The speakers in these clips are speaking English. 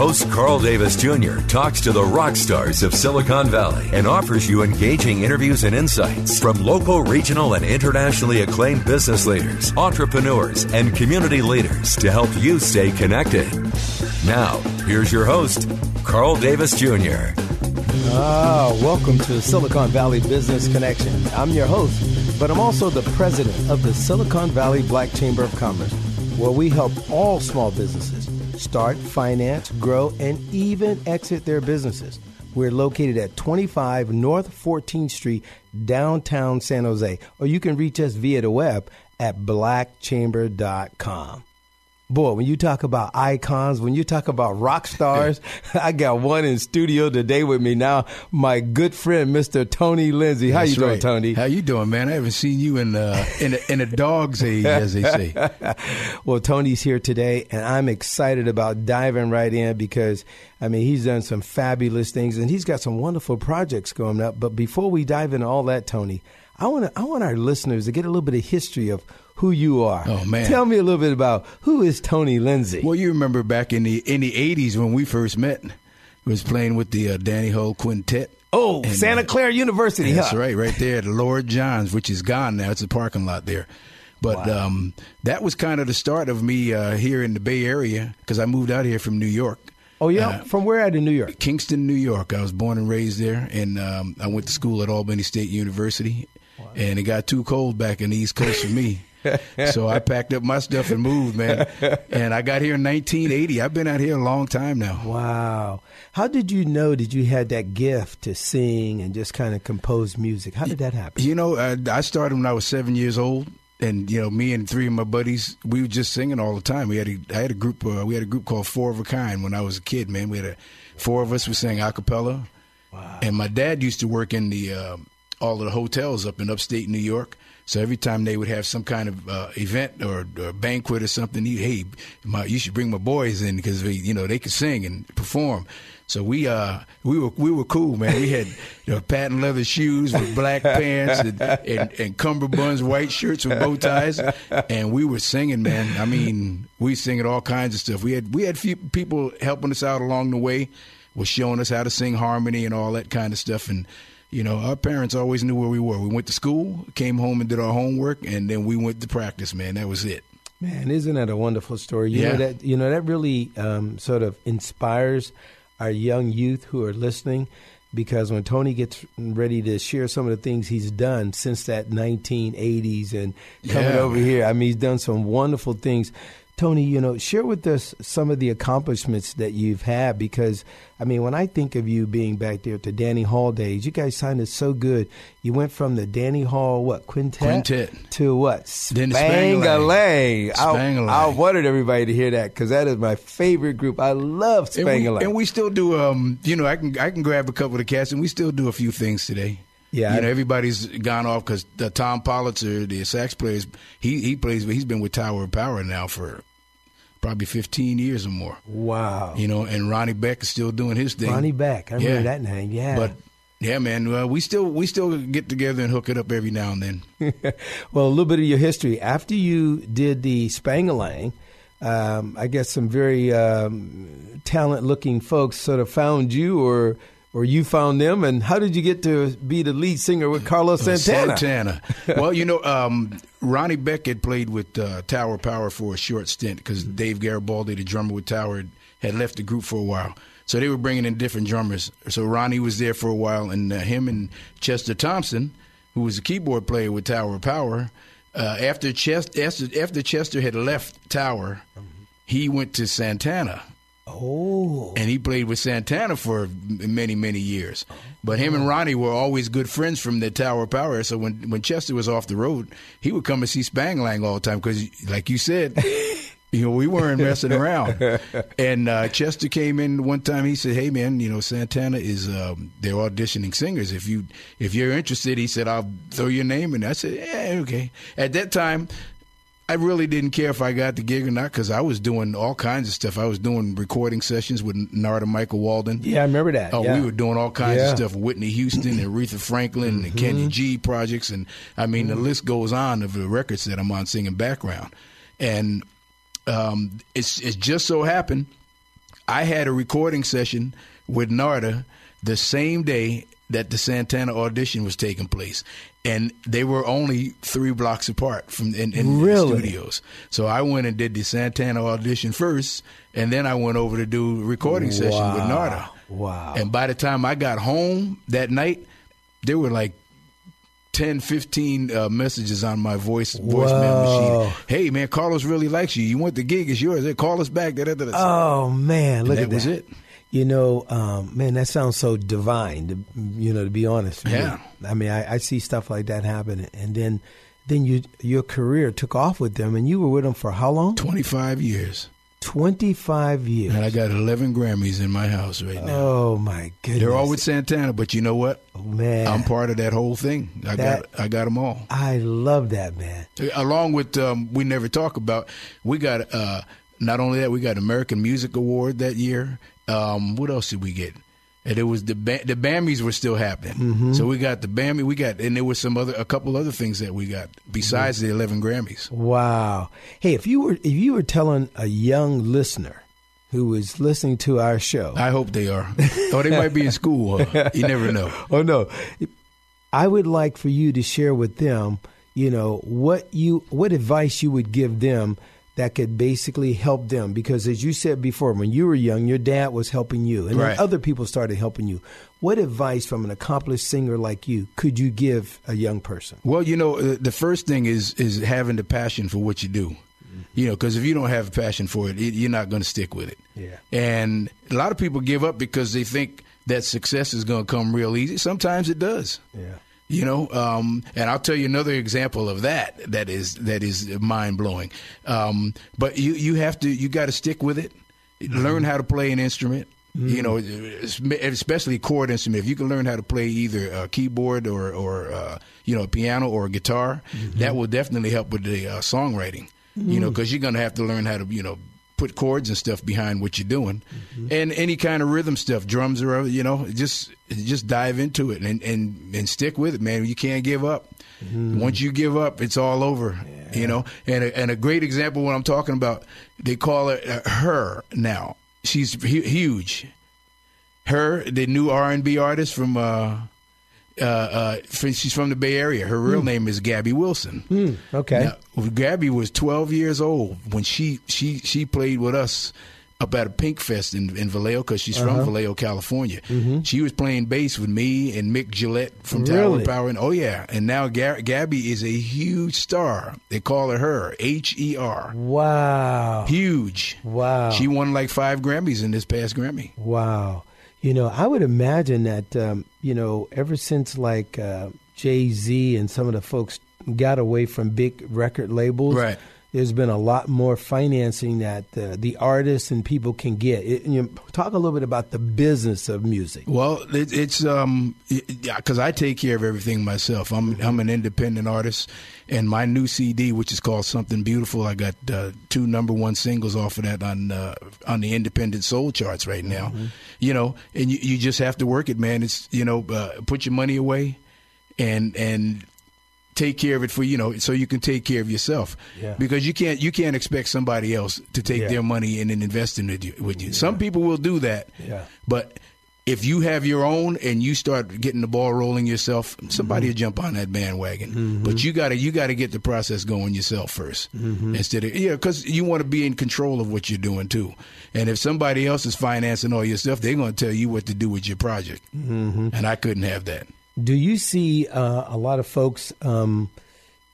Host Carl Davis Jr. talks to the rock stars of Silicon Valley and offers you engaging interviews and insights from local, regional, and internationally acclaimed business leaders, entrepreneurs, and community leaders to help you stay connected. Now, here's your host, Carl Davis Jr. Ah, welcome to Silicon Valley Business Connection. I'm your host, but I'm also the president of the Silicon Valley Black Chamber of Commerce, where we help all small businesses start, finance, grow, and even exit their businesses. We're located at 25 North 14th Street, downtown San Jose, or you can reach us via the web at blackchamber.com. Boy, when you talk about icons, when you talk about rock stars, I got one in studio today with me now. My good friend, Mr. Tony Lindsay. How That's you doing, right. Tony? How you doing, man? I haven't seen you in uh, in a, in a dog's age, as they say. well, Tony's here today, and I'm excited about diving right in because, I mean, he's done some fabulous things, and he's got some wonderful projects going up. But before we dive into all that, Tony, I want to, I want our listeners to get a little bit of history of who you are. Oh, man. Tell me a little bit about who is Tony Lindsay. Well, you remember back in the in the '80s when we first met, was playing with the uh, Danny Hull Quintet. oh, And, Santa uh, Clara University. That's huh? right, right there at the Lord John's, which is gone now. It's a parking lot there. But Wow. um, that was kind of the start of me uh, here in the Bay Area because I moved out here from New York. Oh yeah, Uh, from where at in New York? Kingston, New York. I was born and raised there, and um, I went to school at Albany State University. And it got too cold back in the East Coast for me, so I packed up my stuff and moved, man. And I got here in 1980. I've been out here a long time now. Wow. How did you know that you had that gift to sing and just kind of compose music? How did that happen? You know, I, I started when I was seven years old, and you know, me and three of my buddies, we were just singing all the time. We had a, I had a group, uh, we had a group called Four of a Kind when I was a kid. Man, we had a, four of us. We sang a cappella, and my dad used to work in the uh, all of the hotels up in upstate New York. So every time they would have some kind of uh, event or, or banquet or something, he, hey, my, you should bring my boys in because they, you know they could sing and perform. So we uh we were we were cool, man. We had you know, patent leather shoes with black pants and, and, and cummerbunds, white shirts with bow ties, and we were singing, man. I mean, we singing all kinds of stuff. We had we had few people helping us out along the way, was showing us how to sing harmony and all that kind of stuff. And you know, our parents always knew where we were. We went to school, came home and did our homework, and then we went to practice. Man, that was it. Man, isn't that a wonderful story? You Yeah. know that you know that really um, sort of inspires our young youth who are listening because when Tony gets ready to share some of the things he's done since that 1980s and coming Yeah, over here, I mean, he's done some wonderful things. Tony, you know, share with us some of the accomplishments that you've had because, I mean, when I think of you being back there at the Danny Hall days, you guys sounded so good. You went from the Danny Hall, what, quintet? Quintet. To what? Spangalang. Spangalang. I, Spangalang. I wanted everybody to hear that because that is my favorite group. I love And we, Spangalang. and we still do. Um, you know, I can I can grab a couple of the cats, and we still do a few things today. Yeah, you know, everybody's gone off because the Tom Politzer, the sax player, he he plays. He's been with Tower of Power now for probably fifteen years or more. wow. You know, and Ronnie Beck is still doing his thing. Ronnie Beck. I remember Yeah. that name. Yeah. But yeah, man, well, we still we still get together and hook it up every now and then. well, a little bit of your history. After you did the Spangalang, um, I guess some very um, talent-looking folks sort of found you, or or you found them. And how did you get to be the lead singer with Carlos Santana? Santana. well, you know, um, Ronnie Beck had played with uh, Tower Power for a short stint because Dave Garibaldi, the drummer with Tower, had left the group for a while. So they were bringing in different drummers. So Ronnie was there for a while, and uh, him and Chester Thompson who was a keyboard player with Tower Power, uh, after Chester after, after Chester had left Tower, he went to Santana. Oh. And he played with Santana for many, many years. But him and Ronnie were always good friends from the Tower of Power. So when, when Chester was off the road, he would come and see Spangalang all the time because, like you said, you know, we weren't messing around. And uh, Chester came in one time. He said, "Hey, man, you know, Santana is um, they're auditioning singers. If you if you're interested, he said, I'll throw your name." In." I said, "Yeah, okay." At that time, I really didn't care if I got the gig or not because I was doing all kinds of stuff. I was doing recording sessions with Narada Michael Walden. Yeah, I remember that. Oh, yeah. we were doing all kinds Yeah. of stuff. Whitney Houston and Aretha Franklin and mm-hmm. Kenny G projects, and I mean the mm-hmm. list goes on of the records that I'm on singing background. And um, it's it just so happened I had a recording session with Narada the same day that the Santana audition was taking place. And they were only three blocks apart from in, in Really? the studios. So I went and did the Santana audition first, and then I went over to do a recording session with Narada. Wow. And by the time I got home that night, there were like 10, 15 uh, messages on my voice voicemail machine. Hey, man, Carlos really likes you. You want the gig? It's yours. Hey, call us back. Da, da, da. Oh man, look that at that. was it. You know, um, man, that sounds so divine. To, you know, to be honest. Yeah. I mean, I, I see stuff like that happen, and then, then you your career took off with them, and you were with them for how long? 25 years. Twenty five years. And I got 11 Grammys in my house right now. Oh my goodness. They're all with Santana, but you know what? Oh, man. I'm part of that whole thing. I That- got I got them all. I love that man. Along with um, we never talk about, we got uh, not only that we got American Music Award that year. Um, what else did we get? And it was the ba- the Bammies were still happening. Mm-hmm. So we got the Bammy, we got, and there was some other a couple other things that we got besides Mm-hmm. the 11 Grammys. Wow. Hey, if you were if you were telling a young listener who was listening to our show, I hope they are. or they might be in school. Uh, you never know. oh no, I would like for you to share with them, you know, what you what advice you would give them that could basically help them because as you said before when you were young your dad was helping you and Right. then other people started helping you what advice from an accomplished singer like you could you give a young person Well, you know, uh, the first thing is is having the passion for what you do. You know, because if you don't have a passion for it, it you're not going to stick with it. Yeah. And a lot of people give up because they think that success is going to come real easy. Sometimes it does. yeah You know, um, and I'll tell you another example of that that is that is mind blowing. Um, but you you have to you got to stick with it. Learn how to play an instrument. You know, especially a chord instrument. If you can learn how to play either a keyboard or or uh, you know a piano or a guitar, that will definitely help with the uh, songwriting. You know, because you're going to have to learn how to you know put chords and stuff behind what you're doing, and any kind of rhythm stuff, drums or other, you know, just just dive into it and and and stick with it, man. You can't give up. Once you give up, it's all over. You know, and a, and a great example what I'm talking about, they call it uh, her now. She's hu- huge. Her, the new R and B artist from. Uh, uh, uh, she's from the Bay Area. Her real name is Gabby Wilson. okay Now, Gabby was 12 years old when she she she played with us up at a Pink Fest in, in Vallejo because she's Uh-huh. from Vallejo, California. She was playing bass with me and Mic Gillette from Tower Really? of Power. And oh yeah, and now Ga- Gabby is a huge star. They call her her H E R. wow Huge. Wow. She won like five Grammys in this past Grammy. Wow. You know, I would imagine that, um, you know, ever since like uh, Jay Z and some of the folks got away from big record labels, Right. there's been a lot more financing that uh, the artists and people can get. It, you know, talk a little bit about the business of music. Well, it, it's um because I take care of everything myself. I'm I'm an independent artist, and my new CD, which is called Something Beautiful, I got uh, two number one singles off of that on uh, on the independent soul charts right now. You know, and you, you just have to work it, man. It's you know, uh, put your money away, and and take care of it for you know so you can take care of yourself Yeah. because you can't you can't expect somebody else to take Yeah. their money and then invest in it with you. Some people will do that, Yeah. but if you have your own and you start getting the ball rolling yourself, somebody will jump on that bandwagon. But you gotta you gotta get the process going yourself 1st instead of yeah, because you want to be in control of what you're doing too. And if somebody else is financing all your stuff, they're going to tell you what to do with your project. Mm-hmm. And I couldn't have that. Do you see uh, a lot of folks, um,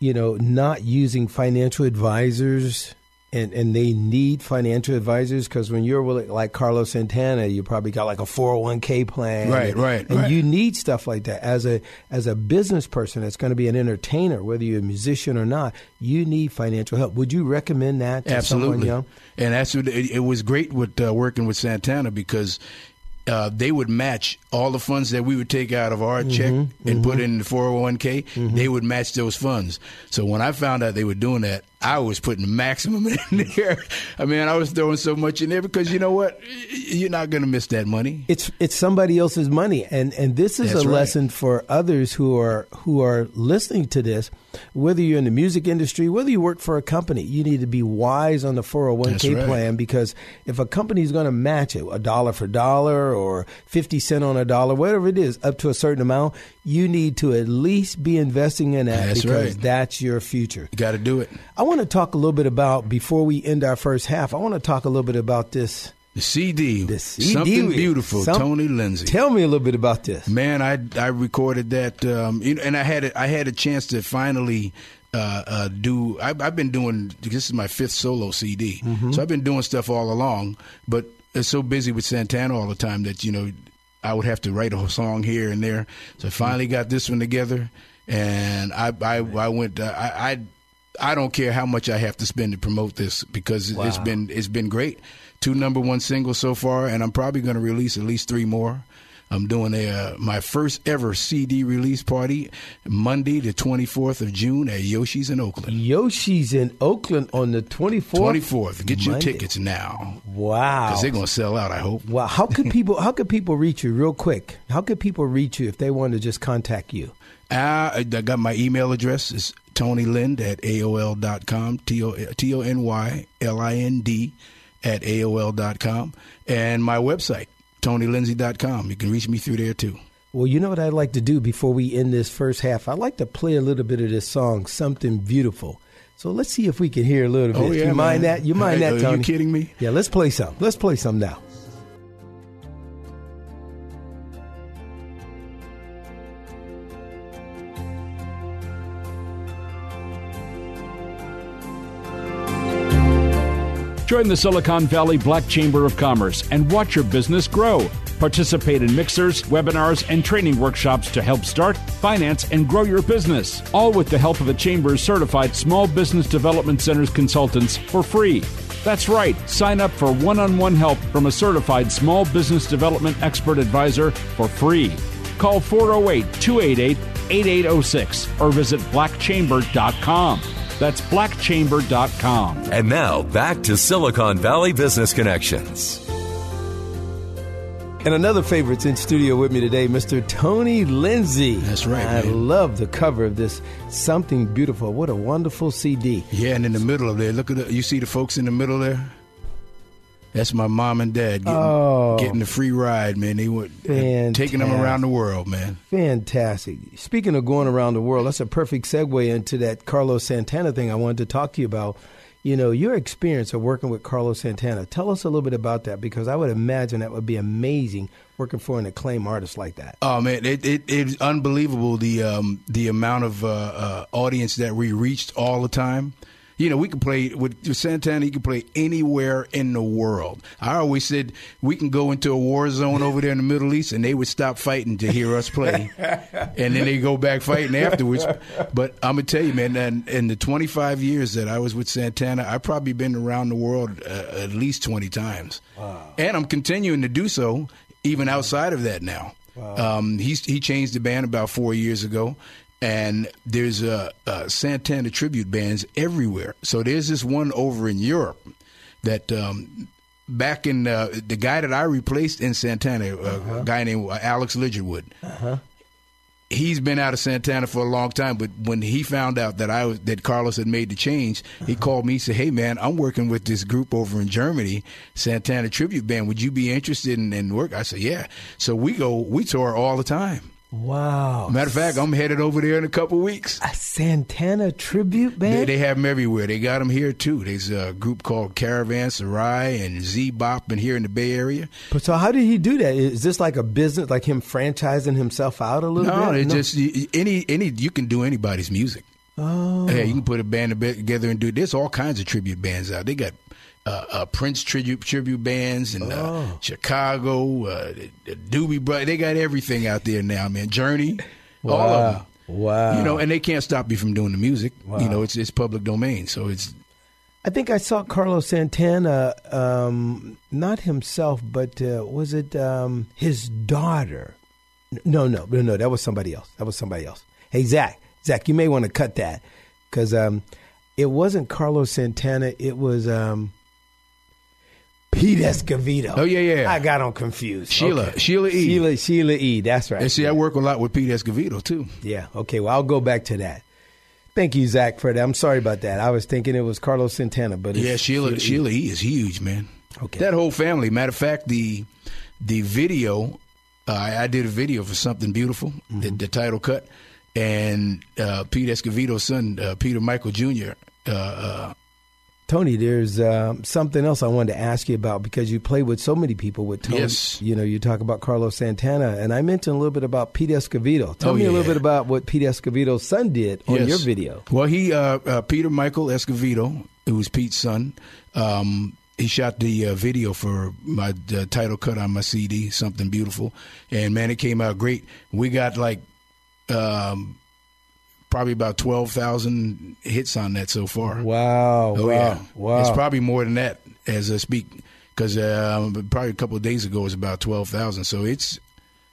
you know, not using financial advisors? And, and they need financial advisors because when you're like Carlos Santana, you probably got like a 401k plan, Right, and, right, and right. you need stuff like that as a as a business person that's going to be an entertainer, whether you're a musician or not. You need financial help. Would you recommend that to someone Absolutely. young? And that's what it, it was great with uh, working with Santana because uh, they would match all the funds that we would take out of our check Mm-hmm, and put in the 401k. They would match those funds. So when I found out they were doing that, I was putting the maximum in there. I mean, I was throwing so much in there because you know what? You're not going to miss that money. It's it's somebody else's money, and and this is That's a right. lesson for others who are who are listening to this. Whether you're in the music industry, whether you work for a company, you need to be wise on the 401k right. plan because if a company is going to match it, a dollar for dollar or 50 cent on a dollar, whatever it is, up to a certain amount, you need to at least be investing in that That's because right. that's your future. You got to do it. I want to talk a little bit about before we end our first half. I want to talk a little bit about this. The CD, The CD something beautiful. Some- Tony Lindsay. Tell me a little bit about this. Man, I I recorded that, um, you know, and I had a, I had a chance to finally uh, uh, do. I, I've been doing. This is my fifth solo CD, so I've been doing stuff all along. But it's so busy with Santana all the time that you know I would have to write a song here and there. So I finally got this one together, and I I, I went. Uh, I, I I don't care how much I have to spend to promote this because it's been it's been great. Two number one singles so far, and I'm probably going to release at least three more. I'm doing a uh, my first ever CD release party Monday, the 24th of June at Yoshi's in Oakland. Yoshi's in Oakland on the 24th. 24th. Get your tickets now Wow. because they're going to sell out. I hope. Wow. How could people how could people reach you real quick? How could people reach you if they want to just contact you? Uh, I got my email address. It's Tony Lind at AOL.com. T O T O N Y L I N D at AOL.com. And my website, TonyLindsay.com. You can reach me through there too. Well, you know what I'd like to do before we end this first half? I'd like to play a little bit of this song, Something Beautiful. So let's see if we can hear a little bit. Oh, yeah, you mind man. that? You mind that, are you kidding me? Yeah, let's play some. Let's play some now. Join the Silicon Valley Black Chamber of Commerce and watch your business grow. Participate in mixers, webinars, and training workshops to help start, finance, and grow your business. All with the help of the Chamber's certified Small Business Development Center's consultants for free. That's right, sign up for one on one help from a certified small business development expert advisor for free. Call 408 288 8806 or visit blackchamber.com. That's blackchamber.com. And now back to Silicon Valley Business Connections. And another favorite's in studio with me today, Mr. Tony Lindsay. That's right, I man. love the cover of this Something Beautiful. What a wonderful CD. Yeah, and in the middle of there, look at the, you see the folks in the middle there. That's my mom and dad getting, Oh. getting the free ride, man. They were taking them around the world, man. Fantastic. Speaking of going around the world, that's a perfect segue into that Carlos Santana thing I wanted to talk to you about. You know, your experience of working with Carlos Santana. Tell us a little bit about that because I would imagine that would be amazing working for an acclaimed artist like that. Oh man, it, it it's unbelievable the um, the amount of uh, uh, audience that we reached all the time. You know, we can play with, Santana. You can play anywhere in the world. I always said we can go into a war zone over there in the Middle East, and they would stop fighting to hear us play, and then they go back fighting afterwards. But I'm gonna tell you, man, in, in the 25 years that I was with Santana, I've probably been around the world uh, at least 20 times, and I'm continuing to do so even outside of that now. Um, he's, he changed the band about four years ago, and there's a, uh, Santana tribute bands everywhere. So there's this one over in Europe that um, back in uh, the guy that I replaced in Santana, uh, a guy named Alex Ligertwood. He's been out of Santana for a long time, but when he found out that I was that Carlos had made the change, he called me. He said, "Hey, man, I'm working with this group over in Germany, Santana Tribute Band. Would you be interested in, in work?" I said, "Yeah." So we go, we tour all the time. Wow. Matter of fact, I'm headed over there in a couple weeks. A Santana tribute band? They, they have them everywhere. They got them here too. There's a group called Caravanserai and Z Bop and here in the Bay Area. But so how did he do that? Is this like a business, like him franchising himself out a little No, bit? it's just any any you can do anybody's music. Oh. Yeah, you can put a band together and do. There's all kinds of tribute bands out. They got uh, uh, Prince tribute tribute bands in uh, Oh. Chicago, uh, the, the Doobie Brothers. They got everything out there now, man. Journey, all Wow. of them. Wow. You know, and they can't stop you from doing the music. Wow. You know, it's it's public domain, so it's I think I saw Carlos Santana, um, not himself, but uh, was it um, his daughter? No, no, no, no. That was somebody else. That was somebody else. Hey, Zach, Zach, you may want to cut that because um, it wasn't Carlos Santana. It was um, Pete Escovedo. Oh, yeah, yeah. I got him confused. Sheila- Okay. Sheila E. Sheila, Sheila E. That's right. and see, I work a lot with Pete Escovedo too. Yeah. Okay. Well, I'll go back to that. Thank you, Zach, for that. I'm sorry about that. I was thinking it was Carlos Santana, but it's Yeah, Sheila Sheila E is huge, man. Okay. That whole family. Matter of fact, the the video, uh, I I did a video for something beautiful, Mm-hmm. the, the title cut, and uh, Pete Escovedo's son, uh, Peter Michael Jr. Uh, uh, Tony, there's um, something else I wanted to ask you about because you play with so many people. With Tony, Yes. you know, you talk about Carlos Santana, and I mentioned a little bit about Pete Escovedo. Tell Oh, me a little bit about what Pete Escovedo's son did on yes. your video. Well, he uh, uh, Peter Michael Escovedo, who was Pete's son. Um, he shot the uh, video for my uh, title cut on my CD, something beautiful, and man, it came out great. We got like um, probably about twelve thousand hits on that so far. Wow! Oh wow! yeah, Wow! It's probably more than that as I speak, because um, probably a couple of days ago it was about twelve thousand. So it's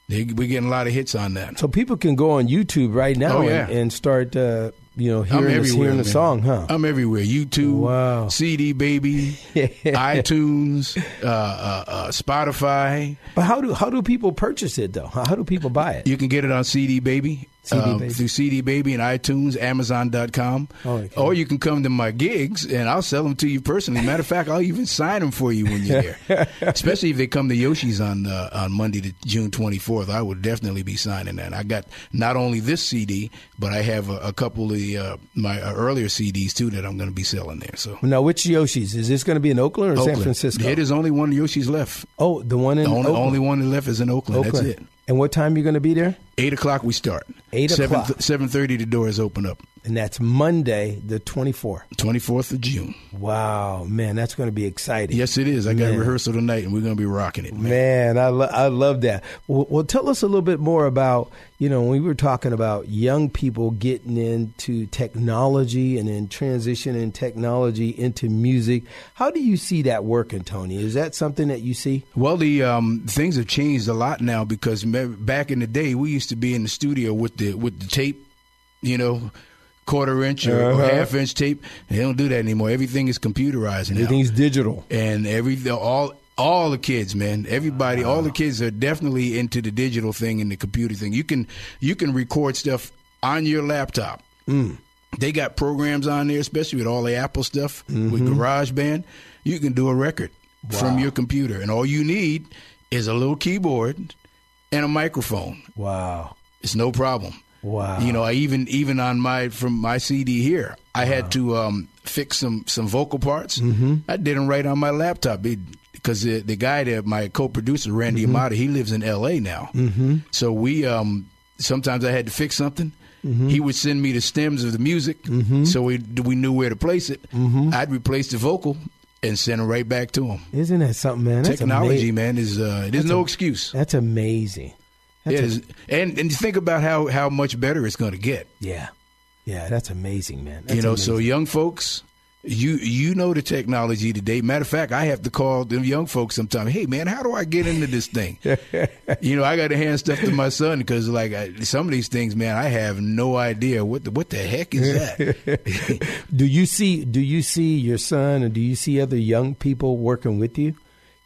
they, we're getting a lot of hits on that. so people can go on YouTube right now Oh, yeah. and, and start, uh, you know, hearing, hearing the song, huh? I'm everywhere. YouTube, Wow. CD Baby, iTunes, uh, uh, uh, Spotify. but how do how do people purchase it though? How do people buy it? You can get it on CD Baby. CD um, through CD Baby and iTunes, Amazon.com. Oh, okay. Or you can come to my gigs and I'll sell them to you personally. Matter of fact, I'll even sign them for you when you're there. Especially if they come to Yoshi's on uh, on Monday, to June 24th. I would definitely be signing that. I got not only this CD, but I have a, a couple of the, uh, my uh, earlier CDs too that I'm going to be selling there. So Now, which Yoshi's is this going to be in Oakland or San Francisco? It is only one Yoshi's left. Oh, the one in The only, Oakland. only one left is in Oakland. Oakland. That's it. And what time are you going to be there? Eight o'clock we start. Eight Seven, o'clock. Seven thirty the doors open up. And that's Monday, the 24th. Twenty fourth of June. Wow, man, that's going to be exciting. Yes, it is. I got Man. a rehearsal tonight, and we're going to be rocking it, man. Man, I, lo- I love that. Well, well, tell us a little bit more about, you know, when we were talking about young people getting into technology and then transitioning technology into music. How do you see that working, Tony? Is that something that you see? Well, the um, things have changed a lot now because back in the day, we used to be in the studio with the with the tape, you know, quarter inch or, or Uh-huh. half inch tape. They don't do that anymore. Everything is computerized now. Everything's digital. and every all all the kids, man, everybody, all the kids are definitely into the digital thing and the computer thing. You can you can record stuff on your laptop. They got programs on there, especially with all the Apple stuff with GarageBand. You can do a record from your computer, and all you need is a little keyboard and a microphone. Wow. It's no problem. Wow. You know, I even even on my from my CD here, I had to um, fix some some vocal parts. Mm-hmm. I did them right on my laptop because the, the guy that my co-producer Randy Amata, he lives in L.A. now. Mm-hmm. So we um, sometimes I had to fix something. He would send me the stems of the music, so we we knew where to place it. I'd replace the vocal and send it right back to him. Isn't that something, man? That's Technology, man, is uh, there's no excuse. That's amazing. That's It a- is, and and you think about how how much better it's going to get. yeah. Yeah, that's amazing, man. That's you know, so young folks, you you know the technology today. Matter of fact, I have to call them young folks sometimes. Hey, man, how do I get into this thing? you know, I got to hand stuff to my son because like I, some of these things, man, I have no idea what the, what the heck is that. do you see do you see your son and do you see other young people working with you?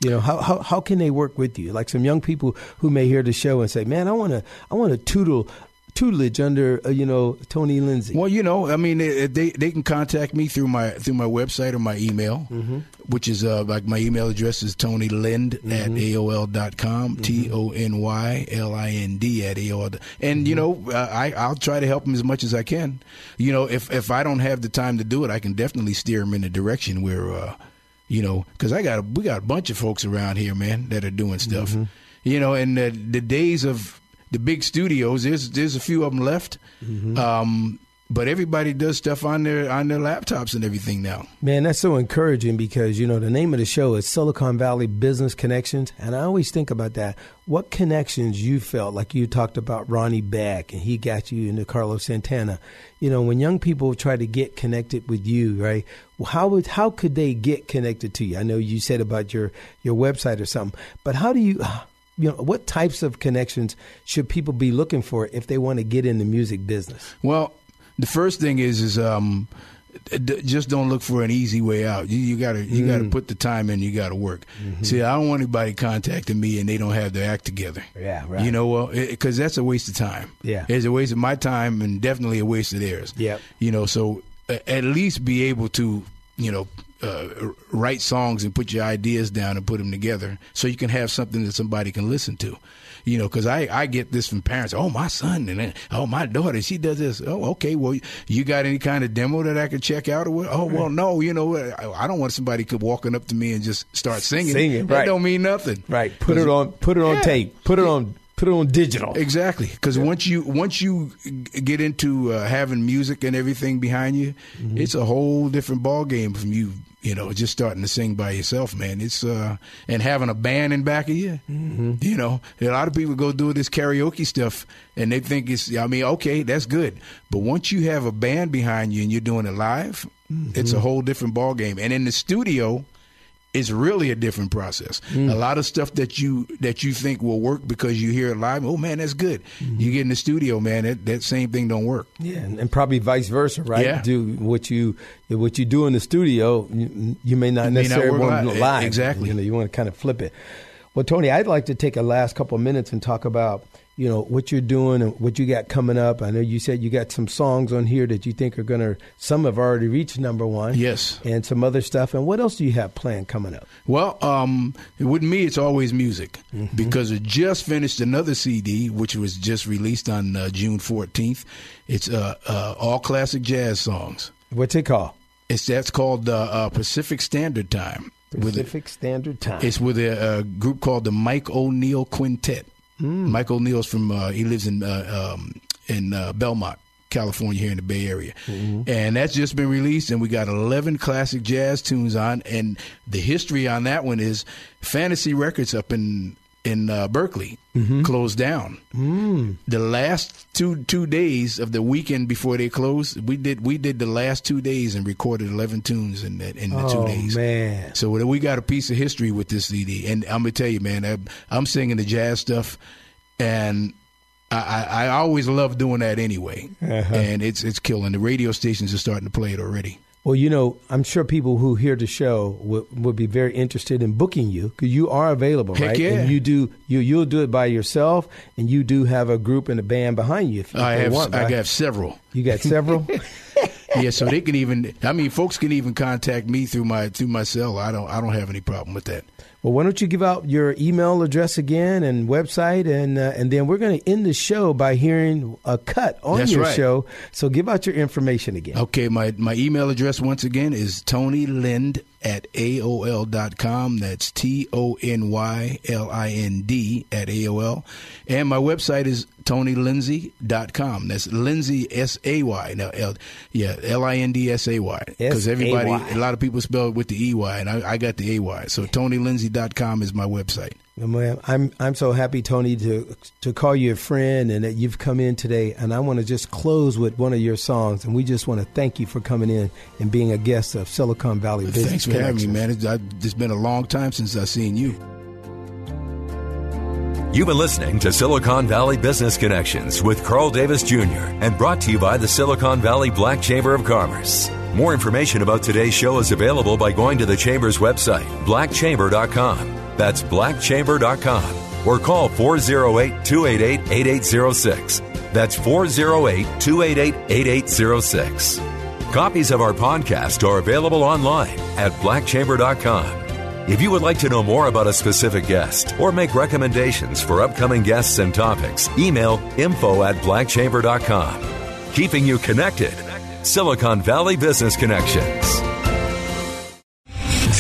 You know, how, how how can they work with you? Like some young people who may hear the show and say, "Man, I want to I want to tutor tutelage under uh, you know Tony Lindsay? Well, you know, I mean, they they, they can contact me through my through my website or my email, mm-hmm. which is uh, like my email address is Tony Lind mm-hmm. at aol dot com, T O N Y L I N D at AOL. And you mm-hmm. know, uh, I I'll try to help them as much as I can. You know, if if I don't have the time to do it, I can definitely steer them in a direction where. Uh, you know, because I got a, we got a bunch of folks around here, man, that are doing stuff. Mm-hmm. You know, and the, the days of the big studios, there's there's a few of them left. Mm-hmm. Um, but everybody does stuff on their on their laptops and everything now. Man, that's so encouraging because you know the name of the show is Silicon Valley Business Connections, and I always think about that. What connections you felt like you talked about Ronnie Beck and he got you into Carlos Santana. You know, when young people try to get connected with you, right? How would how could they get connected to you? I know you said about your your website or something, but how do you you know what types of connections should people be looking for if they want to get in the music business? Well, the first thing is is um, just don't look for an easy way out. You, you gotta you mm. gotta put the time in. You gotta work. Mm-hmm. See, I don't want anybody contacting me and they don't have their act together. Yeah, right. You know, well, because that's a waste of time. Yeah, it's a waste of my time and definitely a waste of theirs. Yeah, you know, so at least be able to you know uh, write songs and put your ideas down and put them together so you can have something that somebody can listen to you know, because I, I get this from parents. Oh, my son and then, oh, my daughter, she does this. Oh, okay. Well, you got any kind of demo that I could check out? Or what? Oh, well, no. You know, I, don't want somebody could walking up to me and just start singing. Singing, that right? Don't mean nothing. Right. Put it on. Put it on yeah. tape. Put it on put it on digital. Exactly, because yeah. once you once you get into uh, having music and everything behind you, mm-hmm. it's a whole different ball game from you you know, just starting to sing by yourself, man. It's uh, and having a band in back of you. Mm-hmm. You know, a lot of people go do this karaoke stuff and they think it's. I mean, okay, that's good, but once you have a band behind you and you're doing it live, mm-hmm. it's a whole different ball game. And in the studio, it's really a different process. Mm. A lot of stuff that you that you think will work because you hear it live. Oh man, that's good. Mm-hmm. You get in the studio, man. That, that same thing don't work. Yeah, and, and probably vice versa, right? Yeah. Do what you what you do in the studio, you, you may not necessarily not want live. Exactly. You know, you want to kind of flip it. Well, Tony, I'd like to take a last couple of minutes and talk about you know what you're doing and what you got coming up. I know you said you got some songs on here that you think are going to. Some have already reached number one. Yes, and some other stuff. And what else do you have planned coming up? Well, um, with me, it's always music mm-hmm. because I just finished another CD, which was just released on uh, June 14th. It's uh, uh, all classic jazz songs. What's it called? It's that's called uh, uh, Pacific Standard Time. Pacific a, Standard Time. It's with a, a group called the Mike O'Neill Quintet. Mm. Mike O'Neill's from uh, he lives in uh, um, in uh, Belmont, California, here in the Bay Area, mm-hmm. and that's just been released. And we got eleven classic jazz tunes on, and the history on that one is Fantasy Records up in in uh, Berkeley mm-hmm. closed down. Mm. The last two two days of the weekend before they closed, we did we did the last two days and recorded eleven tunes in that in the oh, two days. Man, so we got a piece of history with this CD, and I'm gonna tell you, man, I, I'm singing the jazz stuff, and I, I, always love doing that anyway, uh-huh. and it's it's killing. The radio stations are starting to play it already. Well, you know, I'm sure people who hear the show would, would be very interested in booking you because you are available, Heck right? Yeah. And you do you you'll do it by yourself, and you do have a group and a band behind you. If, I have want, I have several. You got several. yeah, so they can even. I mean, folks can even contact me through my through my cell. I don't I don't have any problem with that. Well, why don't you give out your email address again and website, and uh, and then we're going to end the show by hearing a cut on That's your right. show. So give out your information again. Okay, my my email address once again is Tony Lind at AOL.com. That's T O N Y L I N D at AOL. And my website is TonyLindsay.com. That's Lindsay, S A Y. Now, L, yeah, L I N D S A Y. Because everybody, a lot of people spell it with the E Y, and I, I got the A Y. So TonyLindsay.com is my website. I'm I'm so happy, Tony, to to call you a friend and that you've come in today. And I want to just close with one of your songs, and we just want to thank you for coming in and being a guest of Silicon Valley Business. Thanks for having me, man. It's, it's been a long time since I've seen you. You've been listening to Silicon Valley Business Connections with Carl Davis Jr. and brought to you by the Silicon Valley Black Chamber of Commerce. More information about today's show is available by going to the Chamber's website, blackchamber.com. That's blackchamber.com or call 408 288 8806. That's 408 288 8806. Copies of our podcast are available online at blackchamber.com. If you would like to know more about a specific guest or make recommendations for upcoming guests and topics, email info at blackchamber.com. Keeping you connected. Silicon Valley Business Connections.